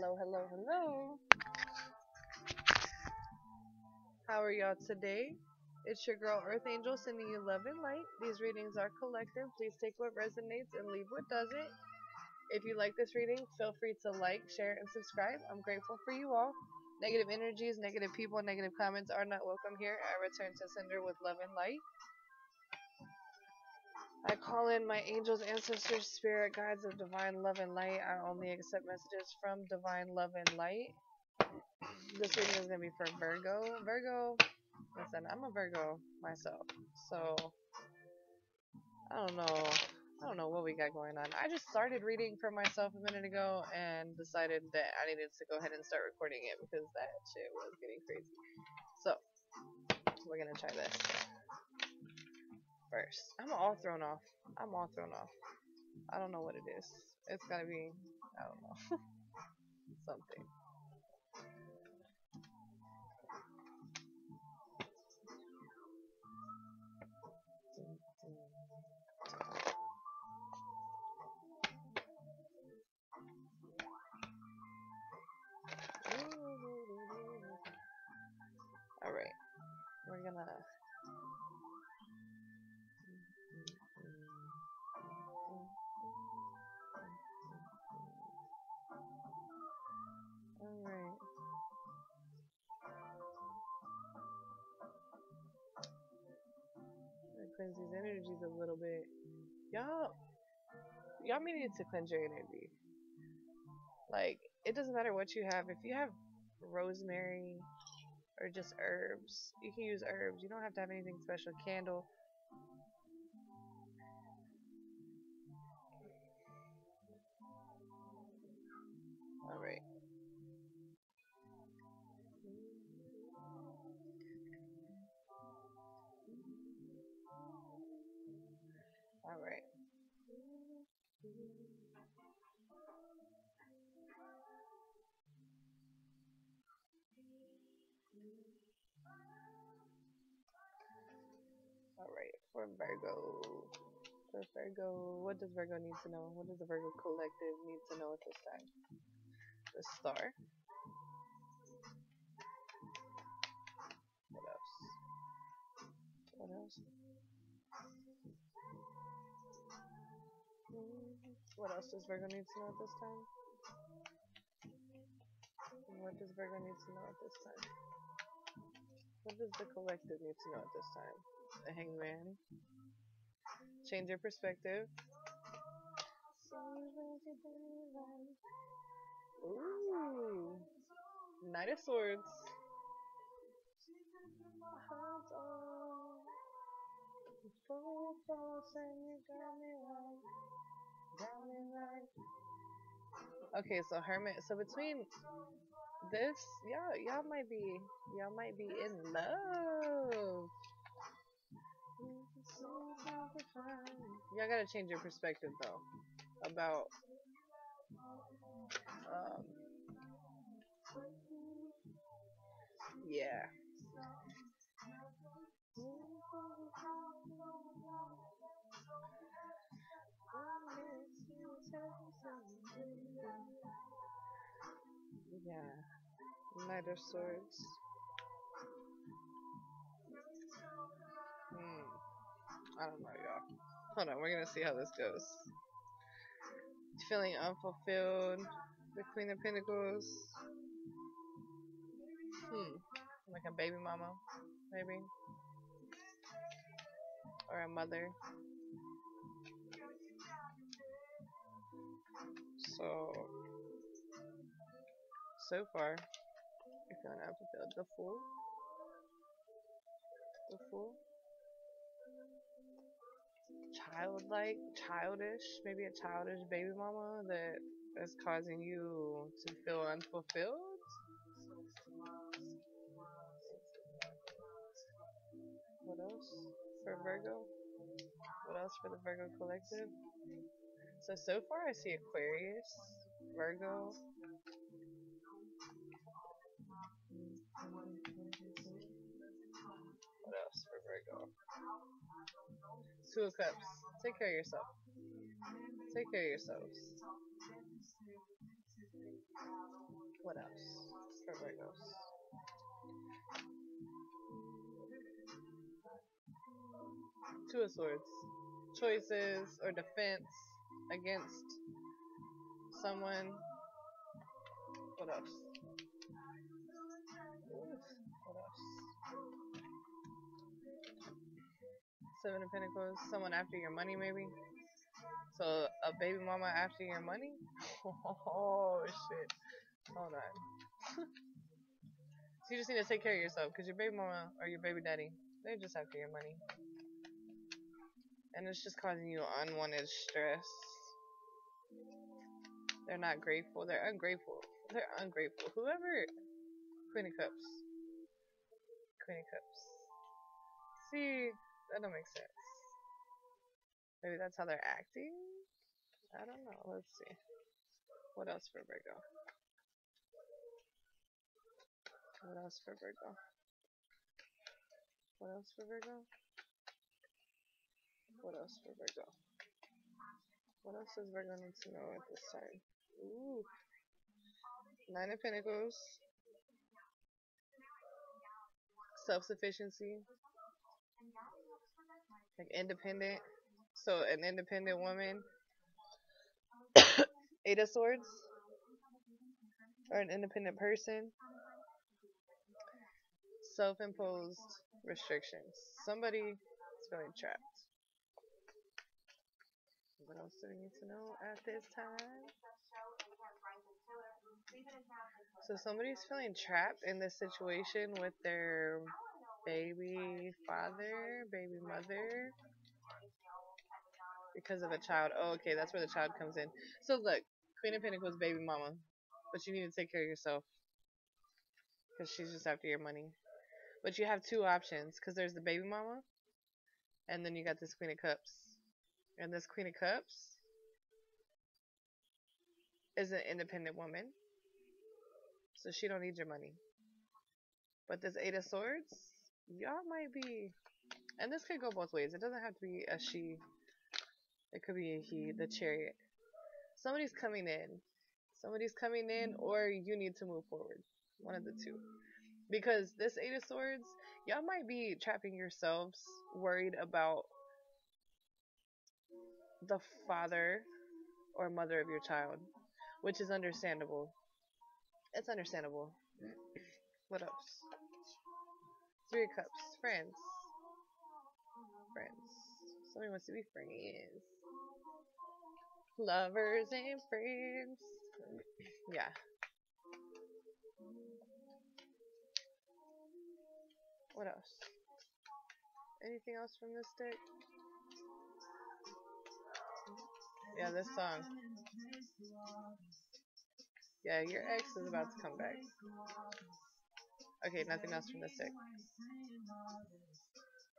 Hello, hello, hello. How are y'all today? It's your girl Earth Angel sending you love and light. These readings are collective. Please take what resonates and leave what doesn't. If you like this reading, feel free to like, share, and subscribe. I'm grateful for you all. Negative energies, negative people, negative comments are not welcome here. I return to sender with love and light. I call in my angels, ancestors, spirit guides of divine love and light. I only accept messages from divine love and light. This reading is going to be for Virgo. Virgo, listen, I'm a Virgo myself. So, I don't know. I don't know what we got going on. I just started reading for myself a minute ago and decided that I needed to go ahead and start recording it because that shit was getting crazy. So, we're going to try this first. I'm all thrown off. I'm all thrown off. I don't know what it is. It's gotta be, I don't know, something. Alright, we're gonna Cleanse these energies a little bit. Y'all, y'all may need to cleanse your energy. Like, it doesn't matter what you have. If you have rosemary or just herbs, you can use herbs. You don't have to have anything special. Candle. For Virgo. For Virgo, what does Virgo need to know? What does the Virgo collective need to know at this time? The star. What else? What else? What else does Virgo need to know at this time? What does Virgo need to know at this time? What does the collective need to know at this time? The hangman. Change your perspective. Ooh. Knight of Swords. Okay, so Hermit. So between this, y'all, y'all might be, y'all might be in love. Y'all gotta change your perspective though about um, yeah. Yeah. Knight of Swords. I don't know, y'all. Hold on, we're gonna see how this goes. Feeling unfulfilled. The Queen of Pentacles. Hmm. Like a baby mama, maybe. Or a mother. So, so far, you're feeling unfulfilled. The Fool. The Fool. Childlike, childish, maybe a childish baby mama that is causing you to feel unfulfilled. What else for Virgo? What else for the Virgo collective? So, so far I see Aquarius, Virgo. What else for Virgo? Two of Cups. Take care of yourself. Take care of yourselves. What else for Virgos? Two of Swords. Choices or defense against someone. What else? What else? Seven of Pentacles. Someone after your money, maybe. So a baby mama after your money? Oh shit. Hold on. so you just need to take care of yourself, cause your baby mama or your baby daddy, they're just after your money. And it's just causing you unwanted stress. They're not grateful. They're ungrateful. They're ungrateful. Whoever. Queen of Cups. Queen of Cups. See, that don't make sense. Maybe that's how they're acting? I don't know. Let's see. What else for Virgo? What else for Virgo? What else for Virgo? What else for Virgo? What else does Virgo need to know at this time? Ooh. Nine of Pentacles. Self-sufficiency. Like independent. So an independent woman. Eight of Swords. Or an independent person. Self-imposed restrictions. Somebody is feeling trapped. What else do we need to know at this time? So somebody's feeling trapped in this situation with their baby father, baby mother, because of a child. Oh, okay, that's where the child comes in. So look, Queen of Pentacles, baby mama, but you need to take care of yourself because she's just after your money. But you have two options because there's the baby mama, and then you got this Queen of Cups, and this Queen of Cups is an independent woman, so she don't need your money. But this Eight of Swords, y'all might be, and this could go both ways. It doesn't have to be a she. It could be a he, the chariot. Somebody's coming in. Somebody's coming in, or you need to move forward. One of the two. Because this Eight of Swords, y'all might be trapping yourselves, worried about the father or mother of your child, which is understandable. It's understandable. What else? Three of Cups. Friends. Friends. Somebody wants to be friends. Lovers and friends. Yeah. What else? Anything else from this deck? Yeah, this song. Yeah, your ex is about to come back. Okay, nothing else from the deck.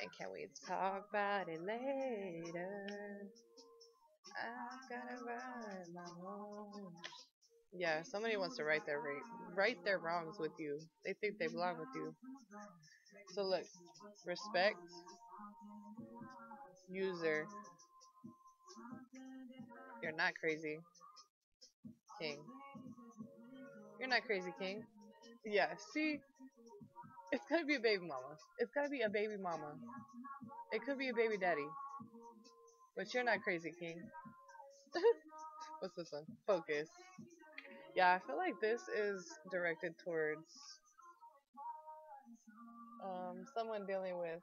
And can we talk about it later? I gotta ride my home. Yeah, somebody wants to right their right their wrongs with you. They think they belong with you. So look, respect, user. You're not crazy, king. You're not crazy, king. Yeah, see, it's gotta be a baby mama. It's gotta be a baby mama. It could be a baby daddy. But you're not crazy, king. What's this one? Focus. Yeah, I feel like this is directed towards um, someone dealing with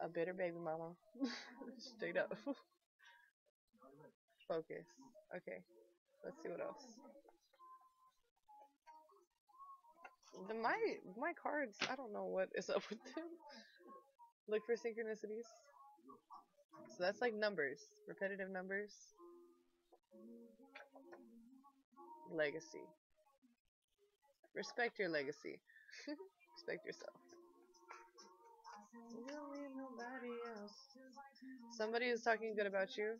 a bitter baby mama. Straight up. Focus. Okay. Let's see what else. The my my cards, I don't know what is up with them. Look for synchronicities. So that's like numbers, repetitive numbers. Legacy. Respect your legacy. Respect yourself. Somebody is talking good about you.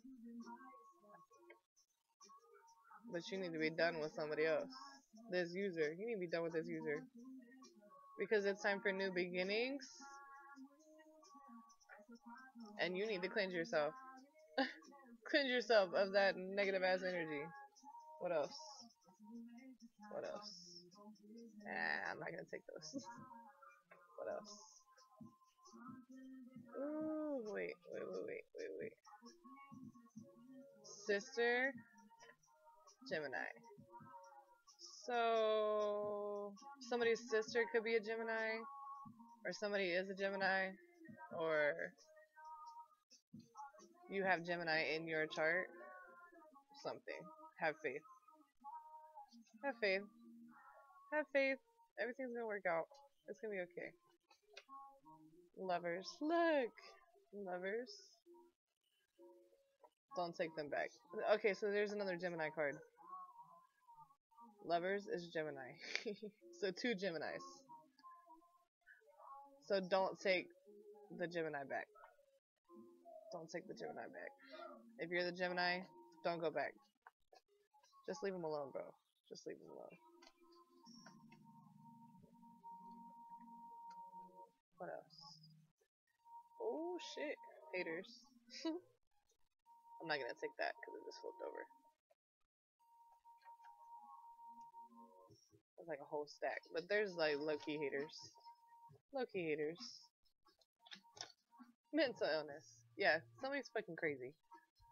But you need to be done with somebody else. This user. You need to be done with this user. Because it's time for new beginnings. And you need to cleanse yourself. cleanse yourself of that negative ass energy. What else? What else? Nah, I'm not gonna take those. what else? Ooh, wait, wait, wait, wait, wait, wait. Sister, Gemini. So, somebody's sister could be a Gemini, or somebody is a Gemini, or you have Gemini in your chart. Something. Have faith. Have faith. Have faith. Everything's gonna work out. It's gonna be okay. Lovers. Look! Lovers. Don't take them back. Okay, so there's another Gemini card. Lovers is Gemini. so two Geminis. So don't take the Gemini back. Don't take the Gemini back. If you're the Gemini, don't go back. Just leave him alone, bro. Just leave him alone. What else? Oh shit. Haters. I'm not gonna take that because it just flipped over. It's like a whole stack. But there's like low-key haters. Low-key haters. Mental illness. Yeah, somebody's fucking crazy.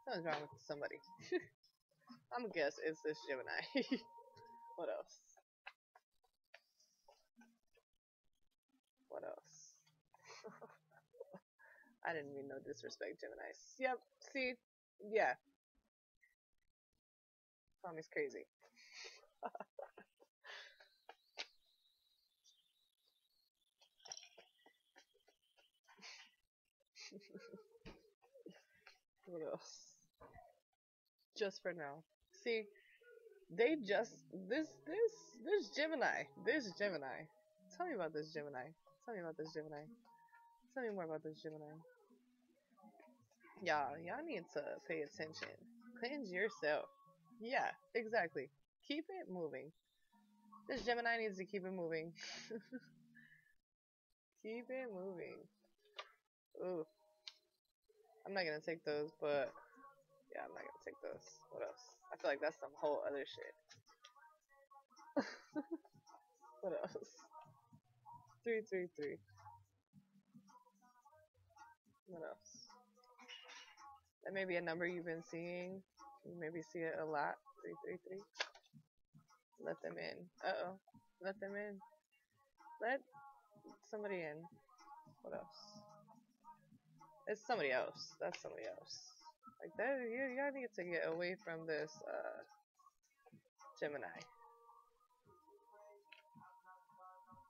Something's wrong with somebody. I'm gonna guess it's this Gemini. what else? What else? I didn't mean no disrespect, Gemini. Yep, see? Yeah. Tommy's crazy. What else? Just for now. See, they just this this this Gemini, this Gemini. Tell me about this Gemini. Tell me about this Gemini. Tell me more about this Gemini. Y'all, y'all need to pay attention. Cleanse yourself. Yeah, exactly. Keep it moving. This Gemini needs to keep it moving. keep it moving. Ooh. I'm not gonna take those, but yeah, I'm not gonna take those. What else? I feel like that's some whole other shit. what else? Three, three, three. What else? That may be a number you've been seeing. You maybe see it a lot. Three, three, three. Let them in. Uh oh. Let them in. Let somebody in. What else? It's somebody else. That's somebody else. Like that, you, you need to get away from this uh, Gemini.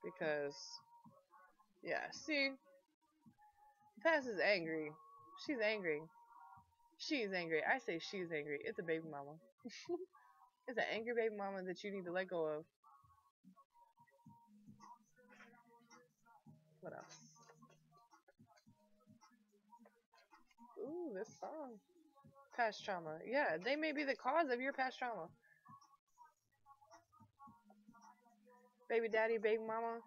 Because, yeah, see, Pass is angry. She's angry. She's angry. I say she's angry. It's a baby mama. it's an angry baby mama that you need to let go of. What else? Ooh, this song. Past trauma. Yeah, they may be the cause of your past trauma. Baby daddy, baby mama.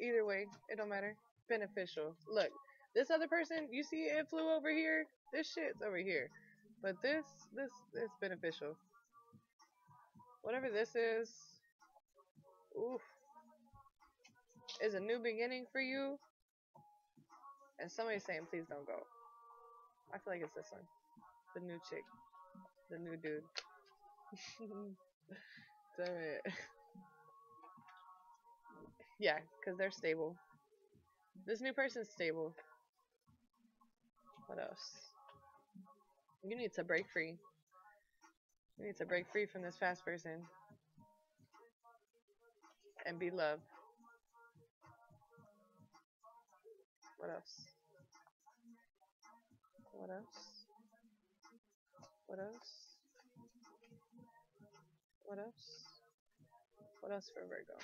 Either way, it don't matter. Beneficial. Look, this other person, you see it flew over here? This shit's over here. But this, this, is beneficial. Whatever this is, oof, is a new beginning for you. And somebody's saying, please don't go. I feel like it's this one. The new chick. The new dude. Damn it. yeah, because they're stable. This new person's stable. What else? You need to break free. You need to break free from this fast person. And be loved. What else? What else? What else? What else? What else for Virgo?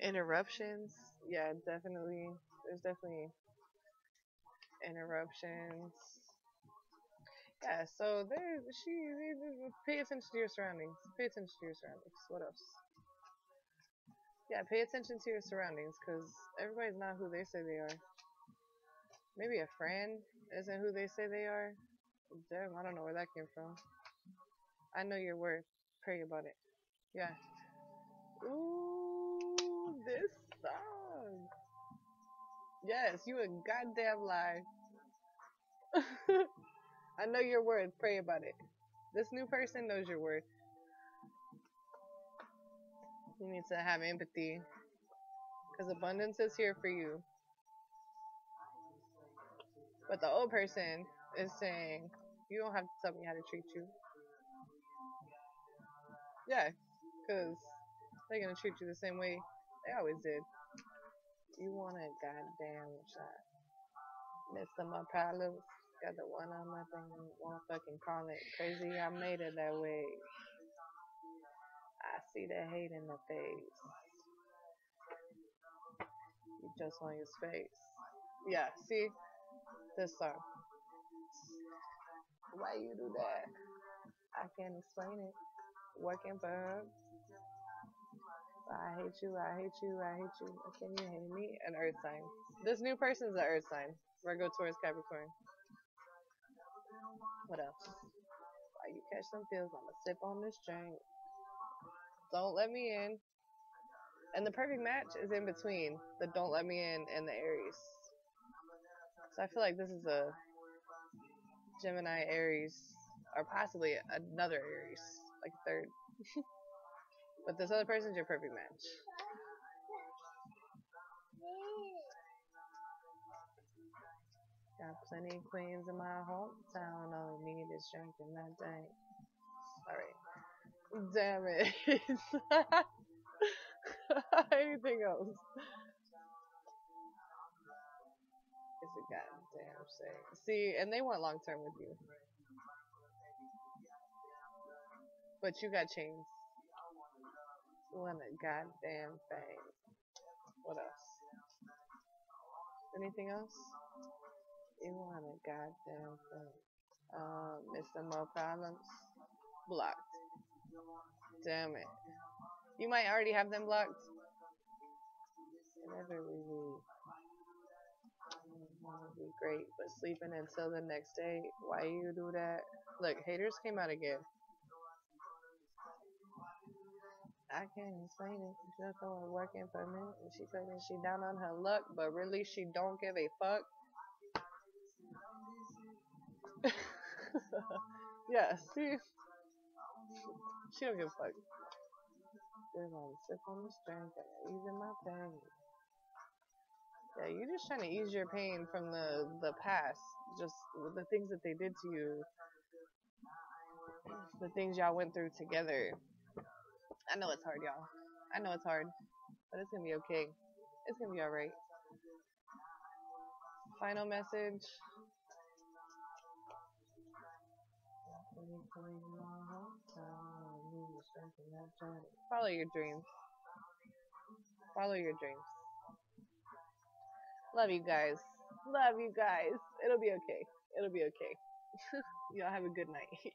Interruptions. Yeah, definitely. There's definitely interruptions. Yeah, so there, she, pay attention to your surroundings. Pay attention to your surroundings. What else? Yeah, pay attention to your surroundings because everybody's not who they say they are. Maybe a friend isn't who they say they are. Damn, I don't know where that came from. I know your worth. Pray about it. Yeah. Ooh, this song. Yes, you a goddamn lie. I know your worth. Pray about it. This new person knows your worth. You need to have empathy. Because abundance is here for you. But the old person is saying, you don't have to tell me how to treat you. Yeah, because they're going to treat you the same way they always did. You want a goddamn shot. Miss some my problems. Got the one on my thing. Won't fucking call it crazy. I made it that way. See the hate in the face. You just want your face. Yeah, see? This song. Why you do that? I can't explain it. Working her. I hate you, I hate you, I hate you. Can you hate me? An earth sign. This new person's an earth sign. Virgo, Taurus, Capricorn. What else? Why you catch some feels? I'ma sip on this drink. Don't let me in. And the perfect match is in between the don't let me in and the Aries. So I feel like this is a Gemini Aries, or possibly another Aries, like a third. but this other person's your perfect match. Got plenty of queens in my hometown. All we need is drinking that thing. Damn it. Anything else? It's a goddamn shame. See, and they want long term with you. But you got chains. Want a goddamn thing. What else? Anything else? You want a goddamn thing. Um, Mr. More Problems. Blocked. Damn it. You might already have them blocked. Whenever we leave. Would be great, but sleeping until the next day. Why you do that? Look, haters came out again. I can't explain it. Just only working for me. And she claiming she down on her luck, but really she don't give a fuck. yeah, see? She don't give a fuck. They're gonna sip on and my pain. Yeah, you're just trying to ease your pain from the the past, just the things that they did to you, the things y'all went through together. I know it's hard, y'all. I know it's hard, but it's gonna be okay. It's gonna be alright. Final message. Follow your dreams. Follow your dreams. Love you guys. Love you guys. It'll be okay. It'll be okay. Y'all have a good night.